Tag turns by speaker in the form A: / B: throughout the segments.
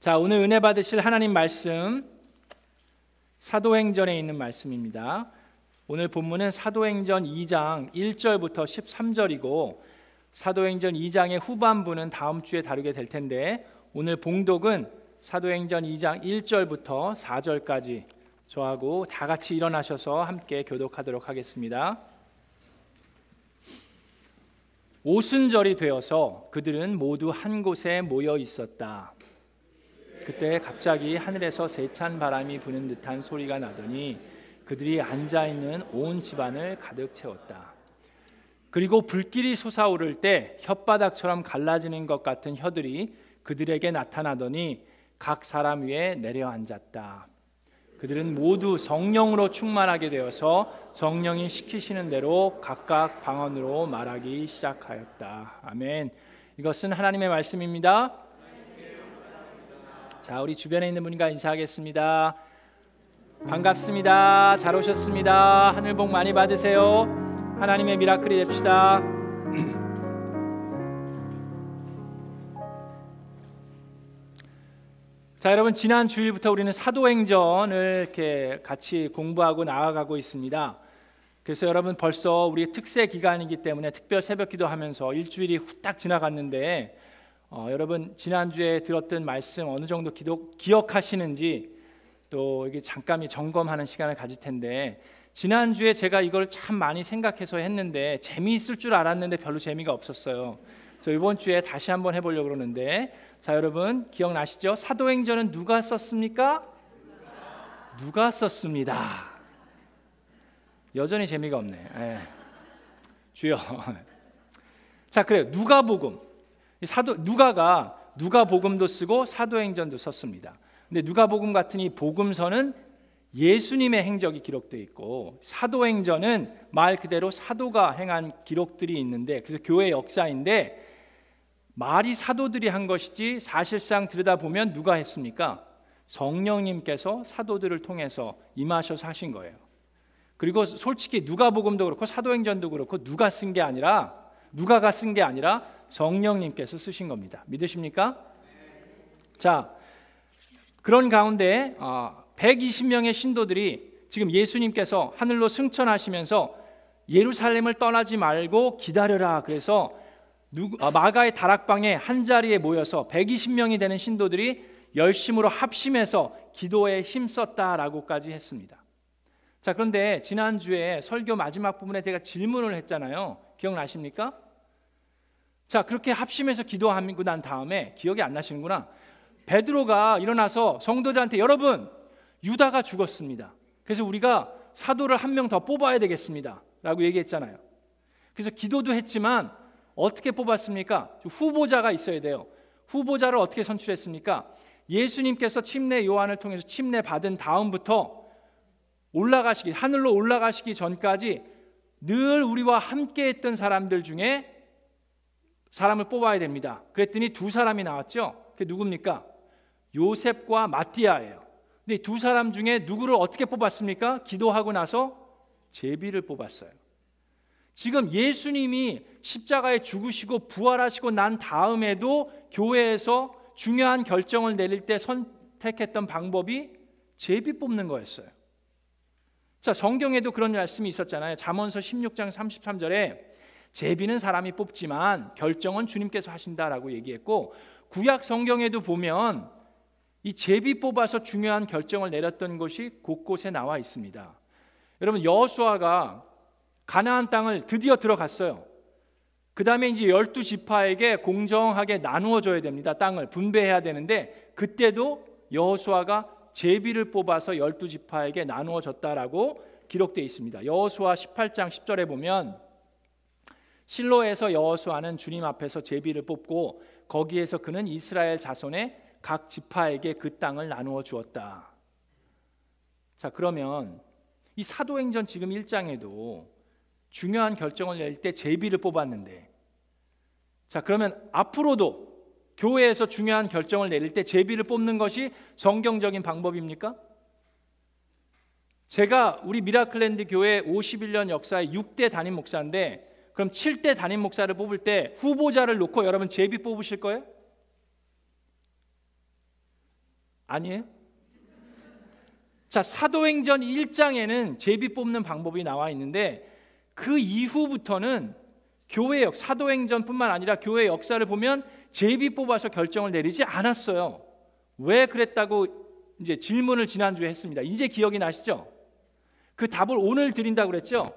A: 자, 오늘 은혜 받으실 하나님 말씀 사도행전에 있는 말씀입니다. 오늘 본문은 사도행전 2장 1절부터 13절이고 사도행전 2장의 후반부는 다음 주에 다루게 될 텐데 오늘 봉독은 사도행전 2장 1절부터 4절까지 저하고 다 같이 일어나셔서 함께 교독하도록 하겠습니다. 오순절이 되어서 그들은 모두 한 곳에 모여 있었다. 그때 갑자기 하늘에서 세찬 바람이 부는 듯한 소리가 나더니 그들이 앉아 있는 온 집안을 가득 채웠다. 그리고 불길이 솟아오를 때 혓바닥처럼 갈라지는 것 같은 혀들이 그들에게 나타나더니 각 사람 위에 내려앉았다. 그들은 모두 성령으로 충만하게 되어서 성령이 시키시는 대로 각각 방언으로 말하기 시작하였다. 아멘. 이것은 하나님의 말씀입니다. 자, 우리 주변에 있는 분과 인사하겠습니다. 반갑습니다. 잘 오셨습니다. 하늘 복 많이 받으세요. 하나님의 미라클이 됩시다. 자, 여러분 지난 주일부터 우리는 사도행전을 이렇게 같이 공부하고 나아가고 있습니다. 그래서 여러분 벌써 우리 특세 기간이기 때문에 특별 새벽기도 하면서 일주일이 후딱 지나갔는데 어, 여러분 지난주에 들었던 말씀 어느 정도 기도, 기억하시는지 또 이게 잠깐 점검하는 시간을 가질 텐데 지난주에 제가 이걸 참 많이 생각해서 했는데 재미있을 줄 알았는데 별로 재미가 없었어요. 그래서 이번 주에 다시 한번 해보려고 그러는데 자 여러분 기억나시죠? 사도행전은 누가 썼습니까? 누가 썼습니다. 여전히 재미가 없네. 예. 주여. 자 그래요. 누가복음. 사도 누가가 누가복음도 쓰고 사도행전도 썼습니다. 근데 누가복음 같은 이 복음서는 예수님의 행적이 기록되어 있고 사도행전은 말 그대로 사도가 행한 기록들이 있는데 그래서 교회 역사인데 말이 사도들이 한 것이지 사실상 들여다보면 누가 했습니까? 성령님께서 사도들을 통해서 임하셔서 하신 거예요. 그리고 솔직히 누가복음도 그렇고 사도행전도 그렇고 누가 쓴 게 아니라 누가가 쓴 게 아니라 성령님께서 쓰신 겁니다. 믿으십니까? 자, 그런 가운데 120명의 어, 신도들이 지금 예수님께서 하늘로 승천하시면서 예루살렘을 떠나지 말고 기다려라. 그래서 아, 마가의 다락방에 한 자리에 모여서 120명이 되는 신도들이 열심으로 합심해서 기도에 힘썼다라고까지 했습니다. 자, 그런데 지난주에 설교 마지막 부분에 제가 질문을 했잖아요. 기억나십니까? 자, 그렇게 합심해서 기도하고 난 다음에 기억이 안 나시는구나. 베드로가 일어나서 성도들한테 여러분, 유다가 죽었습니다. 그래서 우리가 사도를 한 명 더 뽑아야 되겠습니다. 라고 얘기했잖아요. 그래서 기도도 했지만 어떻게 뽑았습니까? 후보자가 있어야 돼요. 후보자를 어떻게 선출했습니까? 예수님께서 침례 요한을 통해서 침례 받은 다음부터 올라가시기 하늘로 올라가시기 전까지 늘 우리와 함께 했던 사람들 중에 사람을 뽑아야 됩니다. 그랬더니 두 사람이 나왔죠. 그게 누굽니까? 요셉과 마티아예요. 근데 두 사람 중에 누구를 어떻게 뽑았습니까? 기도하고 나서 제비를 뽑았어요. 지금 예수님이 십자가에 죽으시고 부활하시고 난 다음에도 교회에서 중요한 결정을 내릴 때 선택했던 방법이 제비 뽑는 거였어요. 자, 성경에도 그런 말씀이 있었잖아요. 잠언서 16장 33절에 제비는 사람이 뽑지만 결정은 주님께서 하신다라고 얘기했고 구약 성경에도 보면 이 제비 뽑아서 중요한 결정을 내렸던 것이 곳곳에 나와 있습니다. 여러분 여호수아가 가나안 땅을 드디어 들어갔어요. 그 다음에 이제 열두 지파에게 공정하게 나누어 줘야 됩니다. 땅을 분배해야 되는데 그때도 여호수아가 제비를 뽑아서 열두 지파에게 나누어 줬다라고 기록되어 있습니다. 여호수아 18장 10절에 보면 실로에서 여호수아는 주님 앞에서 제비를 뽑고 거기에서 그는 이스라엘 자손의 각 지파에게 그 땅을 나누어 주었다. 자, 그러면 이 사도행전 지금 1장에도 중요한 결정을 낼 때 제비를 뽑았는데 자 그러면 앞으로도 교회에서 중요한 결정을 내릴 때 제비를 뽑는 것이 성경적인 방법입니까? 제가 우리 미라클랜드 교회 51년 역사의 6대 담임 목사인데 그럼 7대 담임 목사를 뽑을 때 후보자를 놓고 여러분 제비 뽑으실 거예요? 아니에요? 자, 사도행전 1장에는 제비 뽑는 방법이 나와 있는데 그 이후부터는 교회 역 사도행전뿐만 아니라 교회 역사를 보면 제비 뽑아서 결정을 내리지 않았어요. 왜 그랬다고 이제 질문을 지난주에 했습니다. 이제 기억이 나시죠? 그 답을 오늘 드린다고 그랬죠?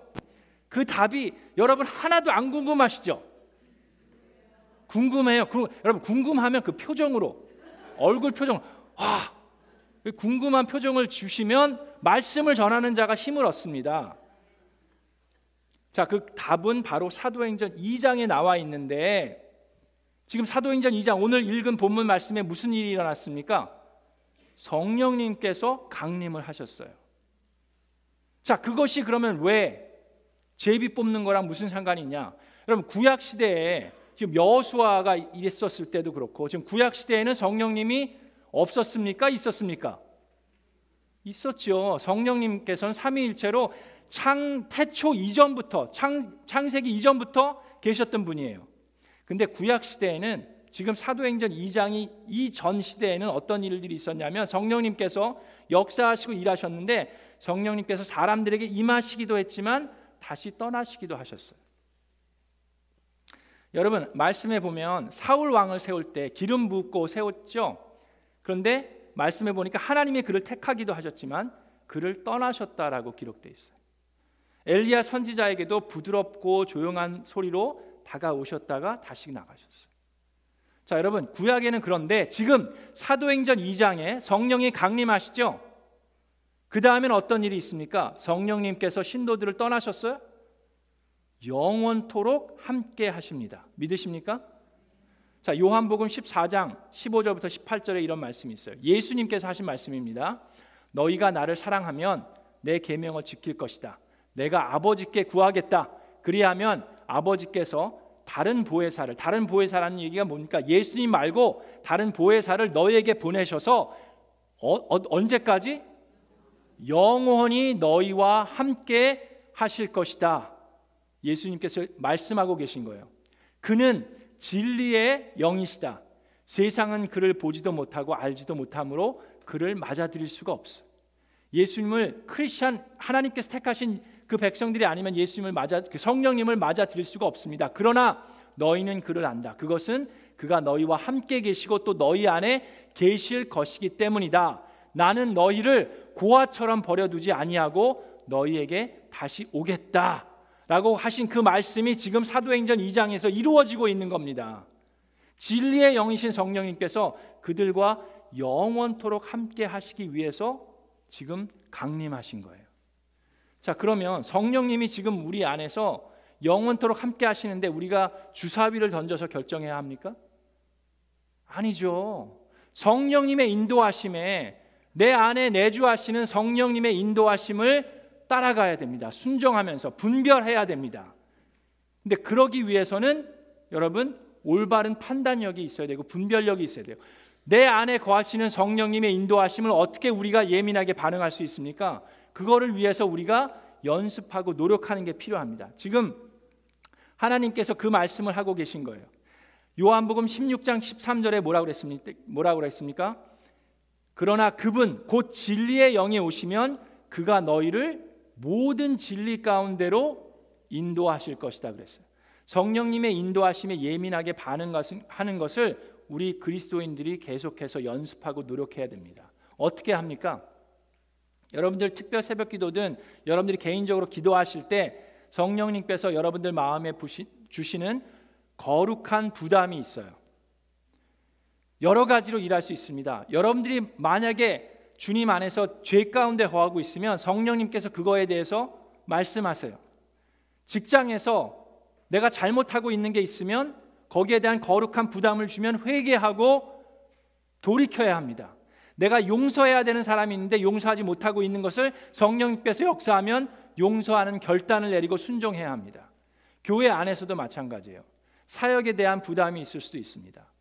A: 그 답이 여러분 하나도 안 궁금하시죠? 궁금해요. 그, 여러분 궁금하면 그 표정으로 얼굴 표정 와 궁금한 표정을 주시면 말씀을 전하는 자가 힘을 얻습니다. 자, 그 답은 바로 사도행전 2장에 나와 있는데 지금 사도행전 2장 오늘 읽은 본문 말씀에 무슨 일이 일어났습니까? 성령님께서 강림을 하셨어요. 자, 그것이 그러면 왜 제비 뽑는 거랑 무슨 상관이 있냐? 여러분 구약 시대에 지금 여수아가 이랬었을 때도 그렇고 지금 구약 시대에는 성령님이 없었습니까? 있었습니까? 있었죠. 성령님께서는 삼위일체로 창 태초 이전부터 창 창세기 이전부터 계셨던 분이에요. 근데 구약 시대에는 지금 사도행전 2장이 이 전 시대에는 어떤 일들이 있었냐면 성령님께서 역사하시고 일하셨는데 성령님께서 사람들에게 임하시기도 했지만 다시 떠나시기도 하셨어요. 여러분 말씀에 보면 사울 왕을 세울 때 기름 붓고 세웠죠. 그런데 말씀해 보니까 하나님이 그를 택하기도 하셨지만 그를 떠나셨다라고 기록돼 있어요. 엘리야 선지자에게도 부드럽고 조용한 소리로 다가오셨다가 다시 나가셨어요. 자, 여러분, 구약에는 그런데 지금 사도행전 2장에 성령이 강림하시죠? 그 다음에는 어떤 일이 있습니까? 성령님께서 신도들을 떠나셨어요? 영원토록 함께 하십니다. 믿으십니까? 자, 요한복음 14장 15절부터 18절에 이런 말씀이 있어요. 예수님께서 하신 말씀입니다. 너희가 나를 사랑하면 내 계명을 지킬 것이다. 내가 아버지께 구하겠다. 그리하면 아버지께서 다른 보혜사를 다른 보혜사라는 얘기가 뭡니까? 예수님 말고 다른 보혜사를 너에게 보내셔서 어, 어, 언제까지 영원히 너희와 함께 하실 것이다. 예수님께서 말씀하고 계신 거예요. 그는 진리의 영이시다. 세상은 그를 보지도 못하고 알지도 못하므로 그를 맞아들일 수가 없어. 예수님을 크리스천 하나님께서 택하신 그 백성들이 아니면 예수님을 맞아 그 성령님을 맞아들일 수가 없습니다. 그러나 너희는 그를 안다. 그것은 그가 너희와 함께 계시고 또 너희 안에 계실 것이기 때문이다. 나는 너희를 고아처럼 버려두지 아니하고 너희에게 다시 오겠다. 라고 하신 그 말씀이 지금 사도행전 2장에서 이루어지고 있는 겁니다. 진리의 영이신 성령님께서 그들과 영원토록 함께 하시기 위해서 지금 강림하신 거예요. 자, 그러면 성령님이 지금 우리 안에서 영원토록 함께 하시는데 우리가 주사위를 던져서 결정해야 합니까? 아니죠. 성령님의 인도하심에 내 안에 내주하시는 성령님의 인도하심을 따라가야 됩니다. 순종하면서 분별해야 됩니다. 근데 그러기 위해서는 여러분 올바른 판단력이 있어야 되고 분별력이 있어야 돼요. 내 안에 거하시는 성령님의 인도하심을 어떻게 우리가 예민하게 반응할 수 있습니까? 그거를 위해서 우리가 연습하고 노력하는 게 필요합니다. 지금 하나님께서 그 말씀을 하고 계신 거예요. 요한복음 16장 13절에 뭐라고 그랬습니까? 뭐라고 그랬습니까? 그러나 그분 곧 진리의 영이 오시면 그가 너희를 모든 진리 가운데로 인도하실 것이다 그랬어요. 성령님의 인도하심에 예민하게 반응하는 것을 우리 그리스도인들이 계속해서 연습하고 노력해야 됩니다. 어떻게 합니까? 여러분들 특별 새벽 기도든 여러분들이 개인적으로 기도하실 때 성령님께서 여러분들 마음에 주시는 거룩한 부담이 있어요. 여러 가지로 일할 수 있습니다. 여러분들이 만약에 주님 안에서 죄 가운데 거하고 있으면 성령님께서 그거에 대해서 말씀하세요. 직장에서 내가 잘못하고 있는 게 있으면 거기에 대한 거룩한 부담을 주면 회개하고 돌이켜야 합니다. 내가 용서해야 되는 사람이 있는데 용서하지 못하고 있는 것을 성령님께서 역사하면 용서하는 결단을 내리고 순종해야 합니다. 교회 안에서도 마찬가지예요. 사역에 대한 부담이 있을 수도 있습니다.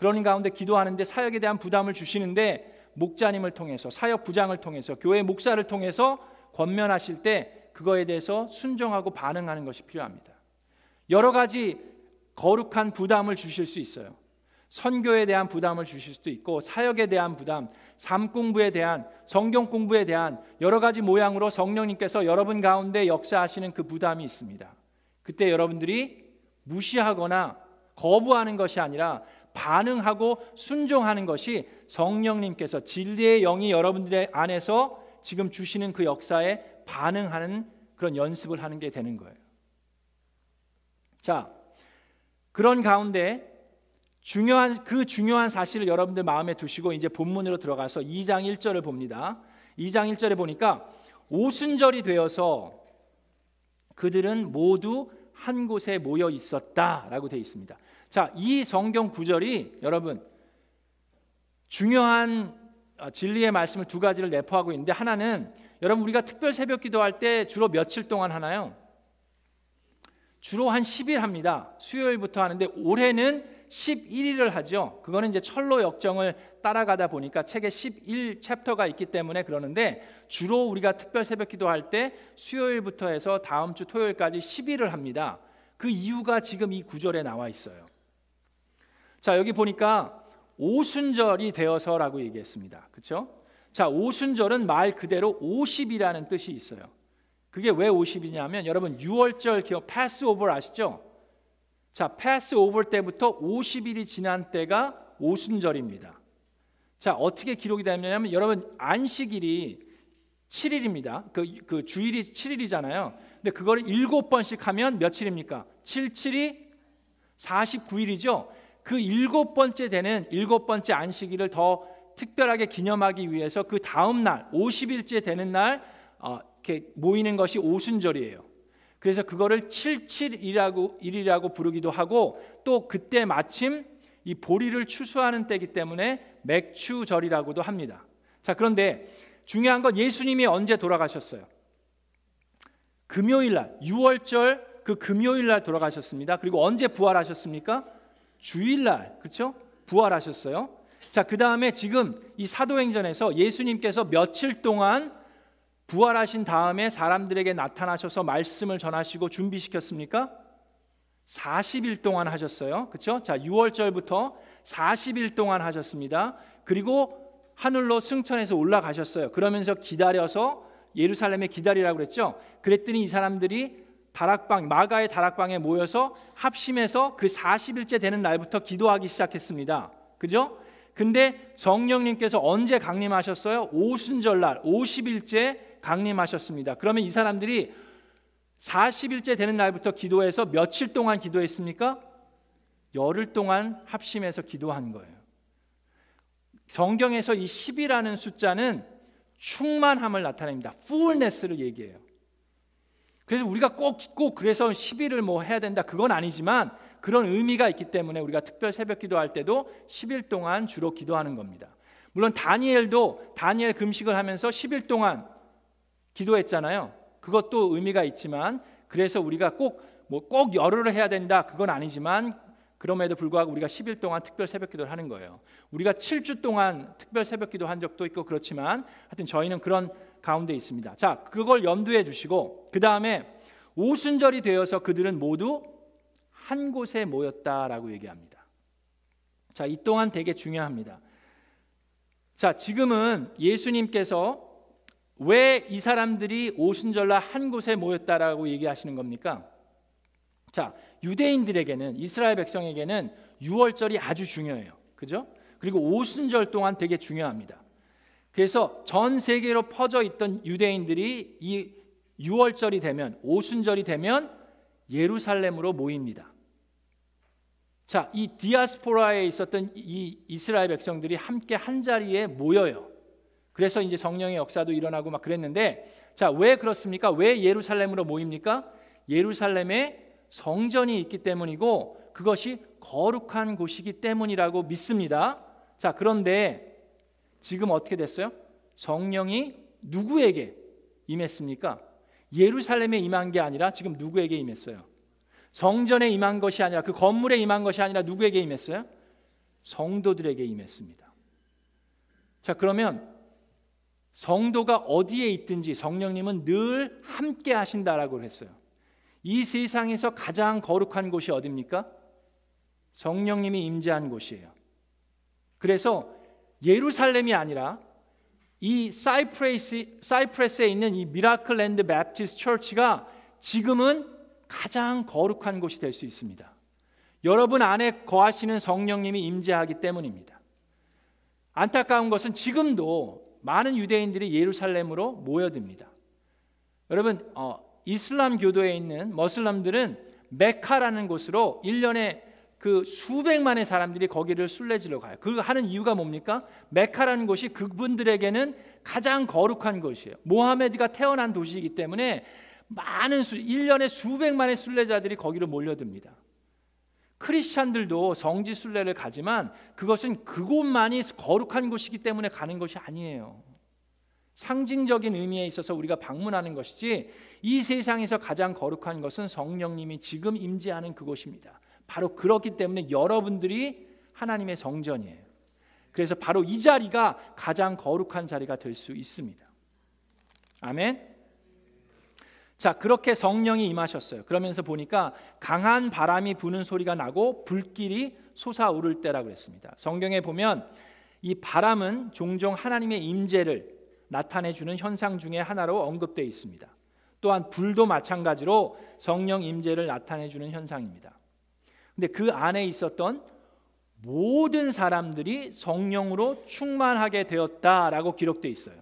A: 그러는 가운데 기도하는데 사역에 대한 부담을 주시는데 목자님을 통해서 사역 부장을 통해서 교회 목사를 통해서 권면하실 때 그거에 대해서 순종하고 반응하는 것이 필요합니다. 여러 가지 거룩한 부담을 주실 수 있어요. 선교에 대한 부담을 주실 수도 있고 사역에 대한 부담, 삶 공부에 대한 성경 공부에 대한 여러 가지 모양으로 성령님께서 여러분 가운데 역사하시는 그 부담이 있습니다. 그때 여러분들이 무시하거나 거부하는 것이 아니라 반응하고 순종하는 것이 성령님께서 진리의 영이 여러분들의 안에서 지금 주시는 그 역사에 반응하는 그런 연습을 하는 게 되는 거예요. 자, 그런 가운데 중요한 그 중요한 사실을 여러분들 마음에 두시고 이제 본문으로 들어가서 2장 1절을 봅니다. 2장 1절에 보니까 오순절이 되어서 그들은 모두 한 곳에 모여 있었다라고 되어 있습니다. 자, 이 성경 구절이 여러분 중요한 어, 진리의 말씀을 두 가지를 내포하고 있는데 하나는 여러분 우리가 특별 새벽 기도할 때 주로 며칠 동안 하나요? 주로 한 10일 합니다. 수요일부터 하는데 올해는 11일을 하죠. 그거는 이제 철로 역정을 따라가다 보니까 책에 11 챕터가 있기 때문에 그러는데 주로 우리가 특별 새벽 기도할 때 수요일부터 해서 다음 주 토요일까지 10일을 합니다. 그 이유가 지금 이 구절에 나와 있어요. 자, 여기 보니까 오순절이 되어서라고 얘기했습니다. 그렇죠? 자, 오순절은 말 그대로 50이라는 뜻이 있어요. 그게 왜 50이냐면 여러분 6월절 기억 패스오버 아시죠? 자, 패스오버 때부터 50일이 지난 때가 오순절입니다. 자, 어떻게 기록이 되냐면 여러분 안식일이 7일입니다. 그, 그 주일이 7일이잖아요. 근데 그걸 7번씩 하면 며칠입니까? 7, 7이 49일이죠. 그 일곱 번째 되는 일곱 번째 안식일을 더 특별하게 기념하기 위해서 그 다음 날 50일째 되는 날 어, 이렇게 모이는 것이 오순절이에요. 그래서 그거를 77이라고 일이라고 부르기도 하고 또 그때 마침 이 보리를 추수하는 때이기 때문에 맥추절이라고도 합니다. 자, 그런데 중요한 건 예수님이 언제 돌아가셨어요? 금요일 날 6월절 그 금요일 날 돌아가셨습니다. 그리고 언제 부활하셨습니까? 주일날 그렇죠? 부활하셨어요. 자, 그다음에 지금 이 사도행전에서 예수님께서 며칠 동안 부활하신 다음에 사람들에게 나타나셔서 말씀을 전하시고 준비시켰습니까? 40일 동안 하셨어요. 그렇죠? 자, 6월절부터 40일 동안 하셨습니다. 그리고 하늘로 승천해서 올라가셨어요. 그러면서 기다려서 예루살렘에 기다리라고 그랬죠. 그랬더니 이 사람들이 다락방 마가의 다락방에 모여서 합심해서 그 40일째 되는 날부터 기도하기 시작했습니다. 그죠? 근데 성령님께서 언제 강림하셨어요? 오순절 날 50일째 강림하셨습니다. 그러면 이 사람들이 40일째 되는 날부터 기도해서 며칠 동안 기도했습니까? 열흘 동안 합심해서 기도한 거예요. 성경에서 이 10이라는 숫자는 충만함을 나타냅니다. fullness를 얘기해요. 그래서 우리가 꼭, 꼭 그래서 10일을 뭐 해야 된다 그건 아니지만 그런 의미가 있기 때문에 우리가 특별 새벽 기도할 때도 10일 동안 주로 기도하는 겁니다. 물론 다니엘도 다니엘 금식을 하면서 10일 동안 기도했잖아요. 그것도 의미가 있지만 그래서 우리가 꼭 뭐꼭 뭐 열흘을 해야 된다 그건 아니지만 그럼에도 불구하고 우리가 10일 동안 특별 새벽 기도를 하는 거예요. 우리가 7주 동안 특별 새벽 기도 한 적도 있고 그렇지만 하여튼 저희는 그런 가운데 있습니다. 자, 그걸 염두에 두시고 그 다음에 오순절이 되어서 그들은 모두 한 곳에 모였다라고 얘기합니다. 자, 이 또한 되게 중요합니다. 자, 지금은 예수님께서 왜 이 사람들이 오순절날 한 곳에 모였다라고 얘기하시는 겁니까? 자, 유대인들에게는 이스라엘 백성에게는 6월절이 아주 중요해요. 그죠? 그리고 오순절 동안 되게 중요합니다. 그래서 전 세계로 퍼져 있던 유대인들이 이 6월절이 되면 오순절이 되면 예루살렘으로 모입니다. 자, 이 디아스포라에 있었던 이 이스라엘 백성들이 함께 한 자리에 모여요. 그래서 이제 성령의 역사도 일어나고 막 그랬는데 자, 왜 그렇습니까? 왜 예루살렘으로 모입니까? 예루살렘에 성전이 있기 때문이고 그것이 거룩한 곳이기 때문이라고 믿습니다. 자, 그런데 지금 어떻게 됐어요? 성령이 누구에게 임했습니까? 예루살렘에 임한 게 아니라 지금 누구에게 임했어요? 성전에 임한 것이 아니라 그 건물에 임한 것이 아니라 누구에게 임했어요? 성도들에게 임했습니다. 자, 그러면 성도가 어디에 있든지 성령님은 늘 함께 하신다라고 했어요. 이 세상에서 가장 거룩한 곳이 어디입니까? 성령님이 임재한 곳이에요. 그래서 예루살렘이 아니라 이 사이프레스 사이프레스에 있는 이 Miracle Land Baptist Church가 지금은 가장 거룩한 곳이 될 수 있습니다. 여러분 안에 거하시는 성령님이 임재하기 때문입니다. 안타까운 것은 지금도 많은 유대인들이 예루살렘으로 모여듭니다. 여러분 어, 이슬람 교도에 있는 무슬림들은 메카라는 곳으로 1년에 그 수백만의 사람들이 거기를 순례지러 가요. 그 하는 이유가 뭡니까? 메카라는 곳이 그분들에게는 가장 거룩한 곳이에요. 모하메드가 태어난 도시이기 때문에 많은 수 1년에 수백만의 순례자들이 거기로 몰려듭니다. 크리스찬들도 성지 순례를 가지만 그것은 그곳만이 거룩한 곳이기 때문에 가는 것이 아니에요. 상징적인 의미에 있어서 우리가 방문하는 것이지 이 세상에서 가장 거룩한 것은 성령님이 지금 임재하는 그곳입니다. 바로 그렇기 때문에 여러분들이 하나님의 성전이에요. 그래서 바로 이 자리가 가장 거룩한 자리가 될 수 있습니다. 아멘. 자, 그렇게 성령이 임하셨어요. 그러면서 보니까 강한 바람이 부는 소리가 나고 불길이 솟아오를 때라 그랬습니다. 성경에 보면 이 바람은 종종 하나님의 임재를 나타내 주는 현상 중에 하나로 언급되어 있습니다. 또한 불도 마찬가지로 성령 임재를 나타내 주는 현상입니다. 근데 그 안에 있었던 모든 사람들이 성령으로 충만하게 되었다라고 기록되어 있어요.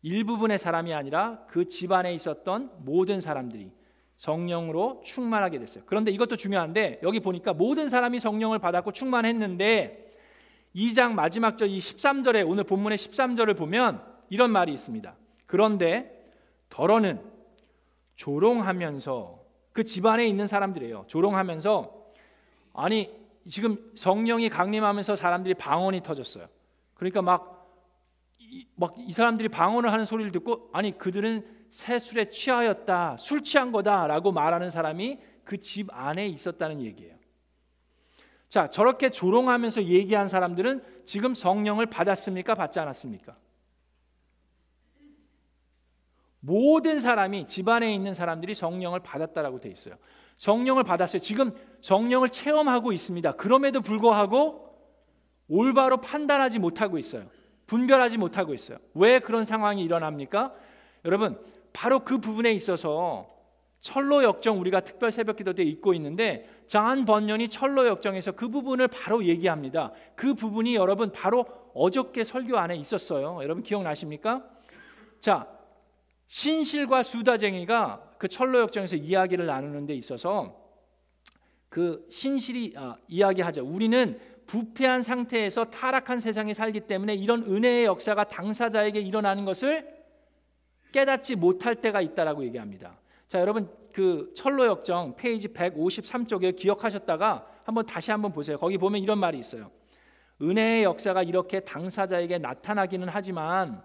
A: 일부분의 사람이 아니라 그 집안에 있었던 모든 사람들이 성령으로 충만하게 됐어요. 그런데 이것도 중요한데 여기 보니까 모든 사람이 성령을 받았고 충만했는데 2장 마지막 절 이 13절에 오늘 본문의 13절을 보면 이런 말이 있습니다. 그런데 더러는 조롱하면서 그 집안에 있는 사람들이에요. 조롱하면서 아니 지금 성령이 강림하면서 사람들이 방언이 터졌어요. 그러니까 막막이 사람들이 방언을 하는 소리를 듣고 아니 그들은 새 술에 취하였다, 술 취한 거다라고 말하는 사람이 그 집 안에 있었다는 얘기예요. 자, 저렇게 조롱하면서 얘기한 사람들은 지금 성령을 받았습니까? 받지 않았습니까? 모든 사람이 집안에 있는 사람들이 성령을 받았다라고 돼 있어요. 성령을 받았어요. 지금 성령을 체험하고 있습니다. 그럼에도 불구하고 올바로 판단하지 못하고 있어요. 분별하지 못하고 있어요. 왜 그런 상황이 일어납니까? 여러분, 바로 그 부분에 있어서 철로 역정 우리가 특별 새벽 기도 때 읽고 있는데 장한 번년이 철로 역정에서 그 부분을 바로 얘기합니다. 그 부분이 여러분 바로 어저께 설교 안에 있었어요. 여러분 기억나십니까? 자, 신실과 수다쟁이가 그 철로 역정에서 이야기를 나누는 데 있어서 그 신실이 아, 이야기하죠. 우리는 부패한 상태에서 타락한 세상에 살기 때문에 이런 은혜의 역사가 당사자에게 일어나는 것을 깨닫지 못할 때가 있다라고 얘기합니다. 자, 여러분 그 철로 역정 페이지 153쪽에 기억하셨다가 한번 다시 한번 보세요. 거기 보면 이런 말이 있어요. 은혜의 역사가 이렇게 당사자에게 나타나기는 하지만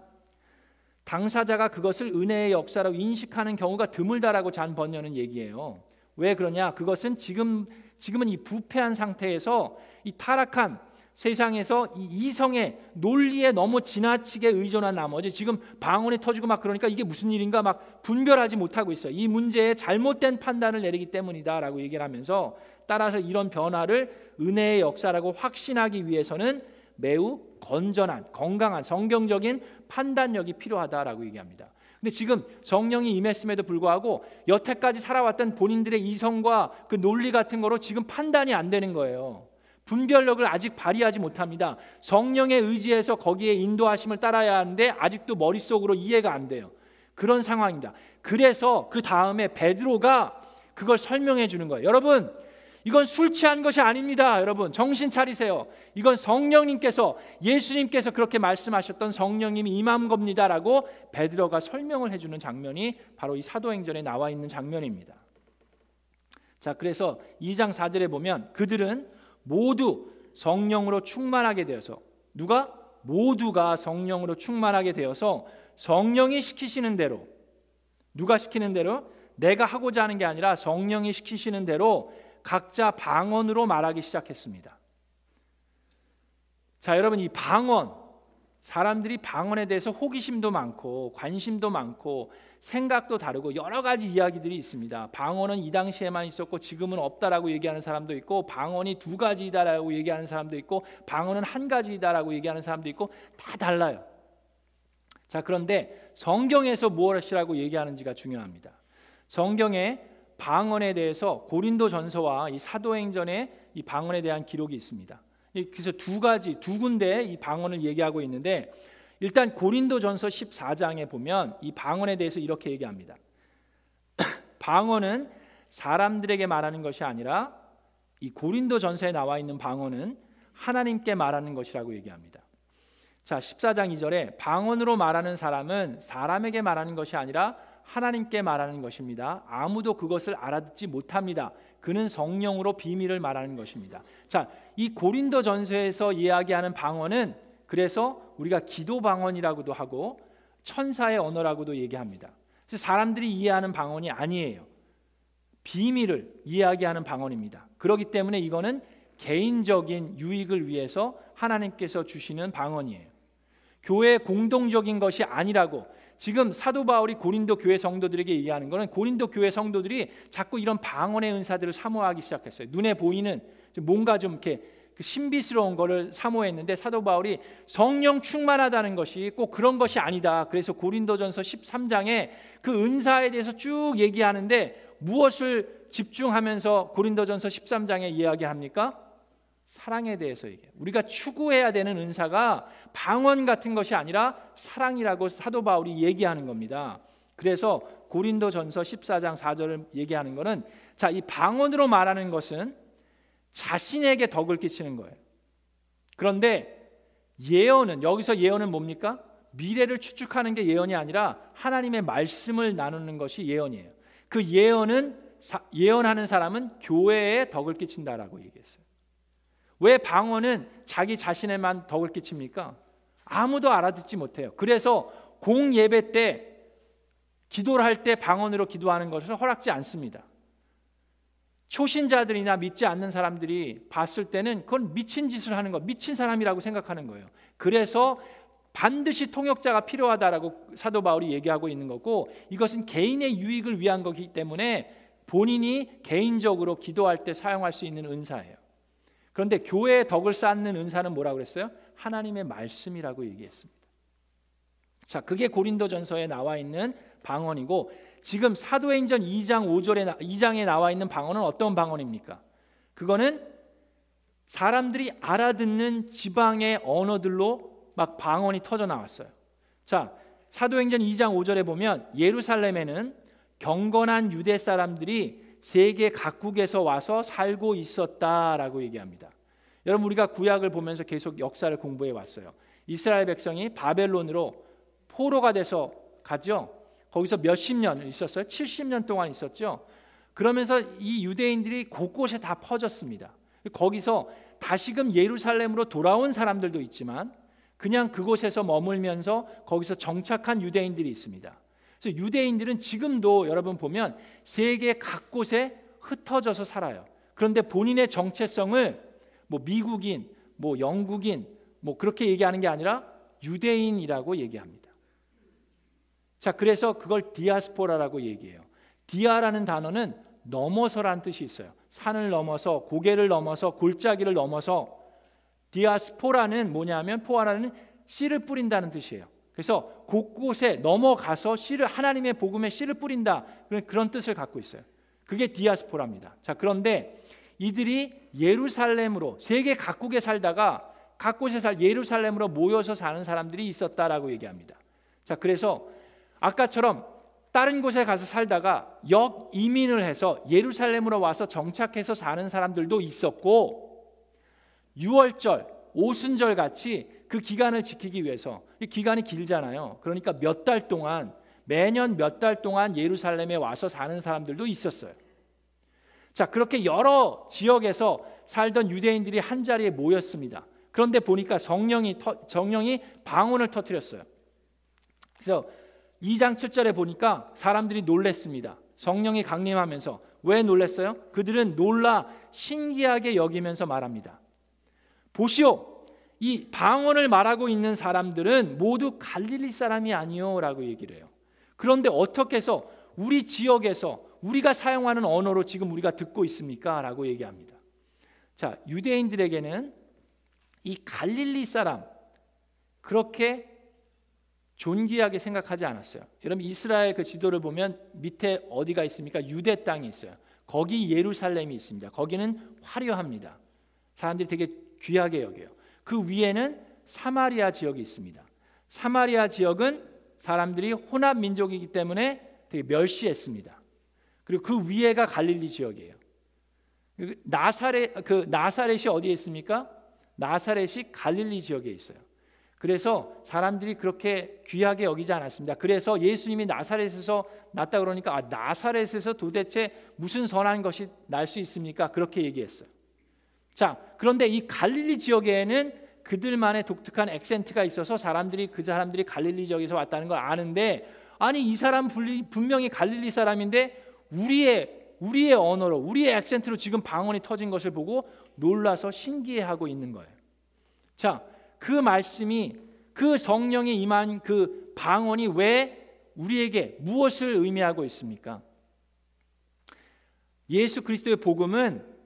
A: 당사자가 그것을 은혜의 역사라고 인식하는 경우가 드물다라고 잔 번연은 얘기해요. 왜 그러냐? 그것은 지금 지금은 이 부패한 상태에서 이 타락한 세상에서 이 이성의 논리에 너무 지나치게 의존한 나머지 지금 방언이 터지고 막 그러니까 이게 무슨 일인가 막 분별하지 못하고 있어요. 이 문제에 잘못된 판단을 내리기 때문이다라고 얘기를 하면서 따라서 이런 변화를 은혜의 역사라고 확신하기 위해서는 매우 건전한 건강한 성경적인 판단력이 필요하다라고 얘기합니다. 근데 지금 성령이 임했음에도 불구하고 여태까지 살아왔던 본인들의 이성과 그 논리 같은 거로 지금 판단이 안 되는 거예요. 분별력을 아직 발휘하지 못합니다. 성령의 의지에서 거기에 인도하심을 따라야 하는데 아직도 머릿속으로 이해가 안 돼요. 그런 상황입니다. 그래서 그 다음에 베드로가 그걸 설명해 주는 거예요. 여러분, 이건 술 취한 것이 아닙니다. 여러분, 정신 차리세요. 이건 성령님께서 예수님께서 그렇게 말씀하셨던 성령님이 임한 겁니다라고 베드로가 설명을 해 주는 장면이 바로 이 사도행전에 나와 있는 장면입니다. 자, 그래서 2장 4절에 보면 그들은 모두 성령으로 충만하게 되어서 누가 모두가 성령으로 충만하게 되어서 성령이 시키시는 대로 누가 시키는 대로 내가 하고자 하는 게 아니라 성령이 시키시는 대로 각자 방언으로 말하기 시작했습니다. 자, 여러분 이 방언 사람들이 방언에 대해서 호기심도 많고 관심도 많고 생각도 다르고 여러 가지 이야기들이 있습니다. 방언은 이 당시에만 있었고 지금은 없다라고 얘기하는 사람도 있고 방언이 두 가지다라고 얘기하는 사람도 있고 방언은 한 가지다라고 얘기하는 사람도 있고 다 달라요. 자, 그런데 성경에서 무엇이라고 얘기하는지가 중요합니다. 성경에 방언에 대해서 고린도 전서와 이 사도행전에 이 방언에 대한 기록이 있습니다. 그래서 두 가지 두 군데 이 방언을 얘기하고 있는데 일단 고린도 전서 14장에 보면 이 방언에 대해서 이렇게 얘기합니다. 방언은 사람들에게 말하는 것이 아니라 이 고린도 전서에 나와 있는 방언은 하나님께 말하는 것이라고 얘기합니다. 자, 14장 2절에 방언으로 말하는 사람은 사람에게 말하는 것이 아니라 하나님께 말하는 것입니다. 아무도 그것을 알아듣지 못합니다. 그는 성령으로 비밀을 말하는 것입니다. 자, 이 고린도 전서에서 이야기하는 방언은 그래서 우리가 기도 방언이라고도 하고 천사의 언어라고도 얘기합니다. 사람들이 이해하는 방언이 아니에요. 비밀을 이야기하는 방언입니다. 그렇기 때문에 이거는 개인적인 유익을 위해서 하나님께서 주시는 방언이에요. 교회 공동적인 것이 아니라고 지금 사도 바울이 고린도 교회 성도들에게 얘기하는 것은 고린도 교회 성도들이 자꾸 이런 방언의 은사들을 사모하기 시작했어요. 눈에 보이는 뭔가 좀 이렇게 그 신비스러운 것을 사모했는데 사도 바울이 성령 충만하다는 것이 꼭 그런 것이 아니다. 그래서 고린도전서 13장에 그 은사에 대해서 쭉 얘기하는데 무엇을 집중하면서 고린도전서 13장에 이야기합니까? 사랑에 대해서 얘기해요. 우리가 추구해야 되는 은사가 방언 같은 것이 아니라 사랑이라고 사도 바울이 얘기하는 겁니다. 그래서 고린도전서 14장 4절을 얘기하는 것은 자, 이 방언으로 말하는 것은 자신에게 덕을 끼치는 거예요. 그런데 예언은 여기서 예언은 뭡니까? 미래를 추측하는 게 예언이 아니라 하나님의 말씀을 나누는 것이 예언이에요. 그 예언은 예언하는 사람은 교회에 덕을 끼친다라고 얘기했어요. 왜 방언은 자기 자신에만 덕을 끼칩니까? 아무도 알아듣지 못해요. 그래서 공 예배 때 기도를 할 때 방언으로 기도하는 것을 허락지 않습니다. 초신자들이나 믿지 않는 사람들이 봤을 때는 그건 미친 짓을 하는 거, 미친 사람이라고 생각하는 거예요. 그래서 반드시 통역자가 필요하다라고 사도 바울이 얘기하고 있는 거고 이것은 개인의 유익을 위한 거기 때문에 본인이 개인적으로 기도할 때 사용할 수 있는 은사예요. 그런데 교회의 덕을 쌓는 은사는 뭐라고 그랬어요? 하나님의 말씀이라고 얘기했습니다. 자, 그게 고린도전서에 나와 있는 방언이고 지금 사도행전 2장 5절에 2장에 나와 있는 방언은 어떤 방언입니까? 그거는 사람들이 알아듣는 지방의 언어들로 막 방언이 터져 나왔어요. 자, 사도행전 2장 5절에 보면 예루살렘에는 경건한 유대 사람들이 세계 각국에서 와서 살고 있었다라고 얘기합니다. 여러분 우리가 구약을 보면서 계속 역사를 공부해 왔어요. 이스라엘 백성이 바벨론으로 포로가 돼서 가죠. 거기서 몇십 년 있었어요. 70년 동안 있었죠. 그러면서 이 유대인들이 곳곳에 다 퍼졌습니다. 거기서 다시금 예루살렘으로 돌아온 사람들도 있지만 그냥 그곳에서 머물면서 거기서 정착한 유대인들이 있습니다. 그래서 유대인들은 지금도 여러분 보면 세계 각 곳에 흩어져서 살아요. 그런데 본인의 정체성을 뭐 미국인, 뭐 영국인, 뭐 그렇게 얘기하는 게 아니라 유대인이라고 얘기합니다. 자, 그래서 그걸 디아스포라라고 얘기해요. 디아라는 단어는 넘어서라는 뜻이 있어요. 산을 넘어서 고개를 넘어서 골짜기를 넘어서 디아스포라는 뭐냐면 포아라는 씨를 뿌린다는 뜻이에요. 그래서 곳곳에 넘어가서 씨를 하나님의 복음에 씨를 뿌린다 그런 뜻을 갖고 있어요. 그게 디아스포라입니다. 자 그런데 이들이 예루살렘으로 세계 각국에 살다가 각곳에 살 예루살렘으로 모여서 사는 사람들이 있었다라고 얘기합니다. 자 그래서 아까처럼 다른 곳에 가서 살다가 역 이민을 해서 예루살렘으로 와서 정착해서 사는 사람들도 있었고 유월절, 오순절 같이 그 기간을 지키기 위해서 이 기간이 길잖아요. 그러니까 몇 달 동안 매년 몇 달 동안 예루살렘에 와서 사는 사람들도 있었어요. 자, 그렇게 여러 지역에서 살던 유대인들이 한 자리에 모였습니다. 그런데 보니까 성령이 터, 정령이 방언을 터뜨렸어요. 그래서 2장 7절에 보니까 사람들이 놀랬습니다. 성령이 강림하면서 왜 놀랬어요? 그들은 놀라 신기하게 여기면서 말합니다. 보시오, 이 방언을 말하고 있는 사람들은 모두 갈릴리 사람이 아니요라고 얘기를 해요. 그런데 어떻게 해서 우리 지역에서 우리가 사용하는 언어로 지금 우리가 듣고 있습니까? 라고 얘기합니다. 자, 유대인들에게는 이 갈릴리 사람 그렇게 존귀하게 생각하지 않았어요. 여러분 이스라엘 그 지도를 보면 밑에 어디가 있습니까? 유대 땅이 있어요. 거기 예루살렘이 있습니다. 거기는 화려합니다. 사람들이 되게 귀하게 여겨요. 그 위에는 사마리아 지역이 있습니다. 사마리아 지역은 사람들이 혼합 민족이기 때문에 되게 멸시했습니다. 그리고 그 위에가 갈릴리 지역이에요. 나사렛 그 나사렛이 어디에 있습니까? 나사렛이 갈릴리 지역에 있어요. 그래서 사람들이 그렇게 귀하게 여기지 않았습니다. 그래서 예수님이 나사렛에서 났다 그러니까 아, 나사렛에서 도대체 무슨 선한 것이 날 수 있습니까? 그렇게 얘기했어요. 자, 그런데 이 갈릴리 지역에는 그들만의 독특한 액센트가 있어서 사람들이 그 사람들이 갈릴리 지역에서 왔다는 걸 아는데 아니 이 사람 분명히 갈릴리 사람인데 우리의 우리의 언어로 우리의 액센트로 지금 방언이 터진 것을 보고 놀라서 신기해하고 있는 거예요. 자, 그 말씀이 그 성령이 임한 그 방언이 왜 우리에게 무엇을 의미하고 있습니까? 예수 그리스도의 복음은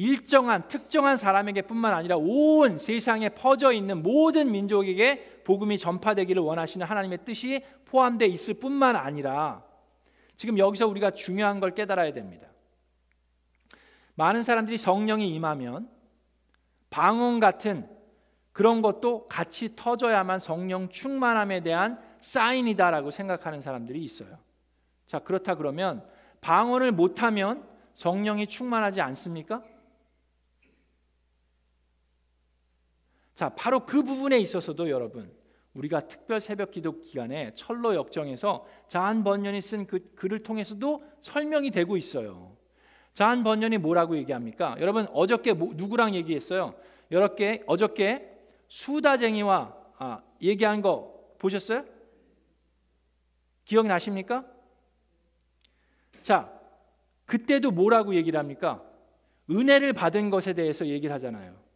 A: 일정한 특정한 사람에게뿐만 아니라 온 세상에 퍼져 있는 모든 민족에게 복음이 전파되기를 원하시는 하나님의 뜻이 포함되어 있을 뿐만 아니라 지금 여기서 우리가 중요한 걸 깨달아야 됩니다. 많은 사람들이 성령이 임하면 방언 같은 그런 것도 같이 터져야만 성령 충만함에 대한 사인이다라고 생각하는 사람들이 있어요. 자, 그렇다 그러면 방언을 못하면 성령이 충만하지 않습니까? 자, 바로 그 부분에 있어서도 여러분, 우리가 특별 새벽 기도 기간에 철로 역정에서 자한 번연이 쓴 그 글을 통해서도 설명이 되고 있어요. 자한 번연이 뭐라고 얘기합니까? 여러분 어저께 뭐, 누구랑 얘기했어요? 여러께 어저께 수다쟁이와 아, 얘기한 거 보셨어요? 기억나십니까? 자, 그때도 뭐라고 얘기를 합니까? 은혜를 받은 것에 대해서 얘기를 하잖아요.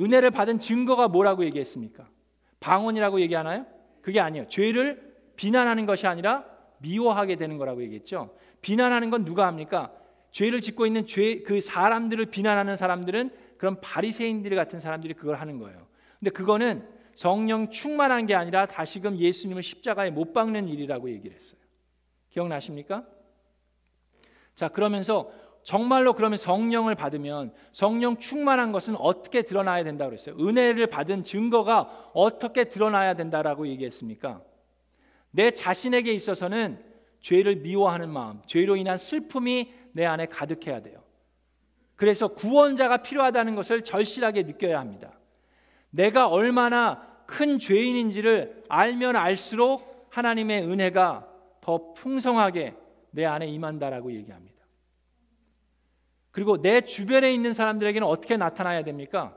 A: 은혜를 받은 증거가 뭐라고 얘기했습니까? 방언이라고 얘기하나요? 그게 아니에요. 죄를 비난하는 것이 아니라 미워하게 되는 거라고 얘기했죠. 비난하는 건 누가 합니까? 죄를 짓고 있는 죄 그 사람들을 비난하는 사람들은 그런 바리새인들 같은 사람들이 그걸 하는 거예요. 근데 그거는 성령 충만한 게 아니라 다시금 예수님을 십자가에 못 박는 일이라고 얘기를 했어요. 기억나십니까? 자, 그러면서 정말로 그러면 성령을 받으면 성령 충만한 것은 어떻게 드러나야 된다고 그랬어요? 은혜를 받은 증거가 어떻게 드러나야 된다라고 얘기했습니까? 내 자신에게 있어서는 죄를 미워하는 마음, 죄로 인한 슬픔이 내 안에 가득해야 돼요. 그래서 구원자가 필요하다는 것을 절실하게 느껴야 합니다. 내가 얼마나 큰 죄인인지를 알면 알수록 하나님의 은혜가 더 풍성하게 내 안에 임한다라고 얘기합니다. 그리고 내 주변에 있는 사람들에게는 어떻게 나타나야 됩니까?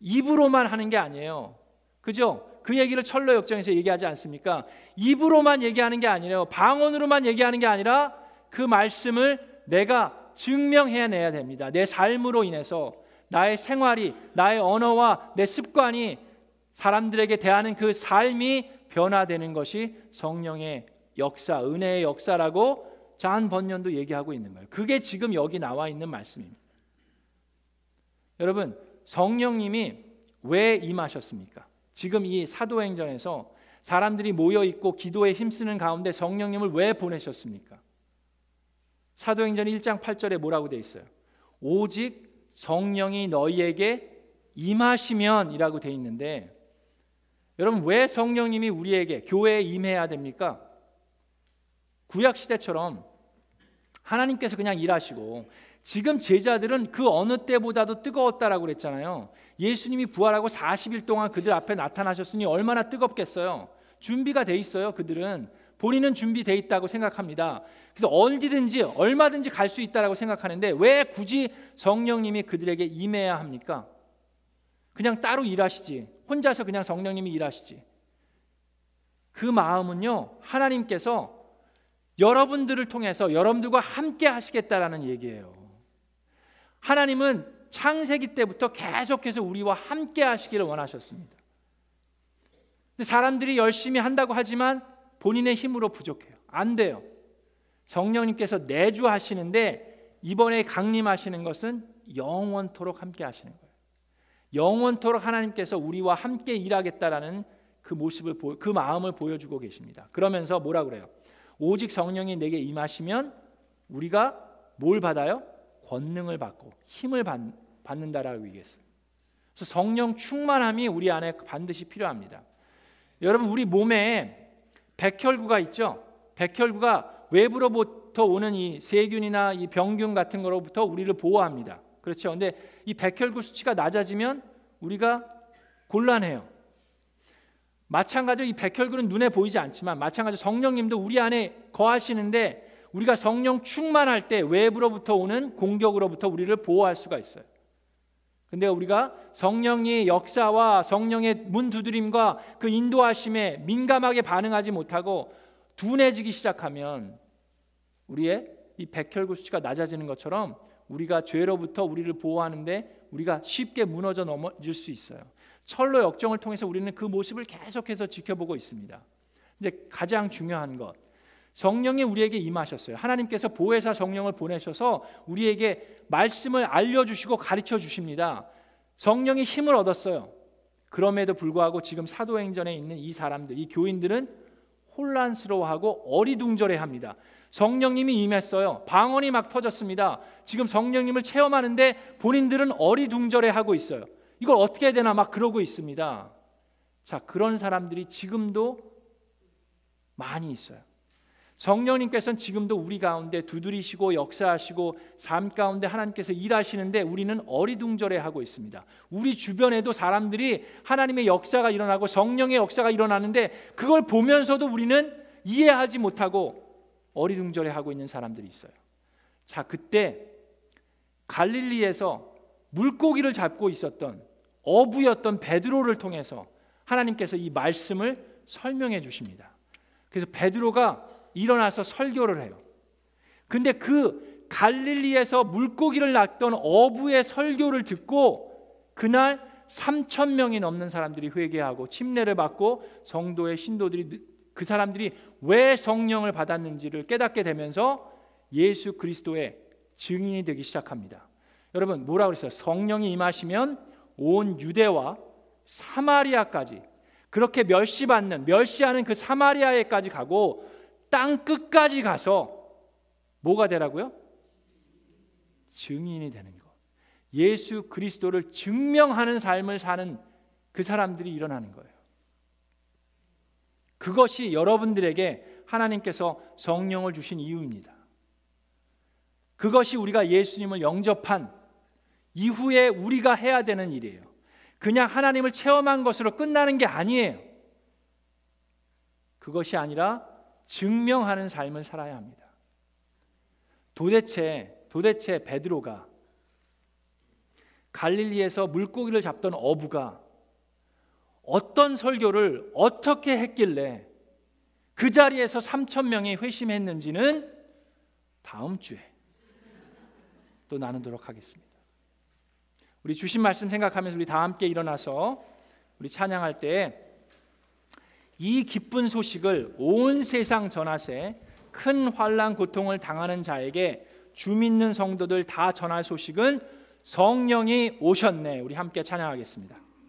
A: 입으로만 하는 게 아니에요. 그죠? 그 얘기를 철로 역정에서 얘기하지 않습니까? 입으로만 얘기하는 게 아니에요. 방언으로만 얘기하는 게 아니라 그 말씀을 내가 증명해내야 됩니다. 내 삶으로 인해서 나의 생활이 나의 언어와 내 습관이 사람들에게 대하는 그 삶이 변화되는 것이 성령의 역사, 은혜의 역사라고 잔 번년도 얘기하고 있는 거예요. 그게 지금 여기 나와 있는 말씀입니다. 여러분, 성령님이 왜 임하셨습니까? 지금 이 사도행전에서 사람들이 모여 있고 기도에 힘쓰는 가운데 성령님을 왜 보내셨습니까? 사도행전 1장 8절에 뭐라고 돼 있어요? 오직 성령이 너희에게 임하시면이라고 돼 있는데 여러분 왜 성령님이 우리에게 교회에 임해야 됩니까? 구약 시대처럼 하나님께서 그냥 일하시고 지금 제자들은 그 어느 때보다도 뜨거웠다라고 그랬잖아요. 예수님이 부활하고 40일 동안 그들 앞에 나타나셨으니 얼마나 뜨겁겠어요. 준비가 돼 있어요. 그들은 본인은 준비돼 있다고 생각합니다. 그래서 어디든지 얼마든지 갈 수 있다라고 생각하는데 왜 굳이 성령님이 그들에게 임해야 합니까? 그냥 따로 일하시지. 혼자서 그냥 성령님이 일하시지. 그 마음은요. 하나님께서 여러분들을 통해서 여러분들과 함께 하시겠다라는 얘기예요. 하나님은 창세기 때부터 계속해서 우리와 함께 하시기를 원하셨습니다. 사람들이 열심히 한다고 하지만 본인의 힘으로 부족해요. 안 돼요. 성령님께서 내주하시는데 이번에 강림하시는 것은 영원토록 함께 하시는 거예요. 영원토록 하나님께서 우리와 함께 일하겠다라는 그 모습을 그 마음을 보여주고 계십니다. 그러면서 뭐라 그래요? 오직 성령이 내게 임하시면 우리가 뭘 받아요? 권능을 받고 힘을 받, 받는다라고 얘기했어요. 그래서 성령 충만함이 우리 안에 반드시 필요합니다. 여러분 우리 몸에 백혈구가 있죠. 백혈구가 외부로부터 오는 이 세균이나 이 병균 같은 거로부터 우리를 보호합니다. 그렇죠. 근데 이 백혈구 수치가 낮아지면 우리가 곤란해요. 마찬가지로 이 백혈구는 눈에 보이지 않지만 마찬가지로 성령님도 우리 안에 거하시는데 우리가 성령 충만할 때 외부로부터 오는 공격으로부터 우리를 보호할 수가 있어요. 근데 우리가 성령의 역사와 성령의 문 두드림과 그 인도하심에 민감하게 반응하지 못하고 둔해지기 시작하면 우리의 이 백혈구 수치가 낮아지는 것처럼 우리가 죄로부터 우리를 보호하는데 우리가 쉽게 무너져 넘어질 수 있어요. 철로 역정을 통해서 우리는 그 모습을 계속해서 지켜보고 있습니다. 이제 가장 중요한 것 성령이 우리에게 임하셨어요. 하나님께서 보혜사 성령을 보내셔서 우리에게 말씀을 알려 주시고 가르쳐 주십니다. 성령이 힘을 얻었어요. 그럼에도 불구하고 지금 사도행전에 있는 이 사람들, 이 교인들은 혼란스러워하고 어리둥절해 합니다. 성령님이 임했어요. 방언이 막 터졌습니다. 지금 성령님을 체험하는데 본인들은 어리둥절해 하고 있어요. 이걸 어떻게 해야 되나 막 그러고 있습니다. 자, 그런 사람들이 지금도 많이 있어요. 성령님께서는 지금도 우리 가운데 두드리시고 역사하시고 삶 가운데 하나님께서 일하시는데 우리는 어리둥절해 하고 있습니다. 우리 주변에도 사람들이 하나님의 역사가 일어나고 성령의 역사가 일어나는데 그걸 보면서도 우리는 이해하지 못하고 어리둥절해 하고 있는 사람들이 있어요. 자, 그때 갈릴리에서 물고기를 잡고 있었던 어부였던 베드로를 통해서 하나님께서 이 말씀을 설명해 주십니다. 그래서 베드로가 일어나서 설교를 해요. 근데 그 갈릴리에서 물고기를 낚던 어부의 설교를 듣고 그날 3천 명이 넘는 사람들이 회개하고 침례를 받고 성도의 신도들이 그 사람들이 왜 성령을 받았는지를 깨닫게 되면서 예수 그리스도의 증인이 되기 시작합니다. 여러분 뭐라 그랬어요? 성령이 임하시면 온 유대와 사마리아까지 그렇게 멸시받는 멸시하는 그 사마리아에까지 가고 땅 끝까지 가서 뭐가 되라고요? 증인이 되는 것. 예수 그리스도를 증명하는 삶을 사는 그 사람들이 일어나는 거예요. 그것이 여러분들에게 하나님께서 성령을 주신 이유입니다. 그것이 우리가 예수님을 영접한 이후에 우리가 해야 되는 일이에요. 그냥 하나님을 체험한 것으로 끝나는 게 아니에요. 그것이 아니라 증명하는 삶을 살아야 합니다. 도대체 도대체 베드로가 갈릴리에서 물고기를 잡던 어부가 어떤 설교를 어떻게 했길래 그 자리에서 3천 명이 회심했는지는 다음 주에 또 나누도록 하겠습니다. 우리 주신 말씀 생각하면서 우리 다 함께 일어나서 우리 찬양할 때 이 기쁜 소식을 온 세상 전하세 큰 환란 고통을 당하는 자에게 주 믿는 성도들 다 전할 소식은 성령이 오셨네. 우리 함께 찬양하겠습니다.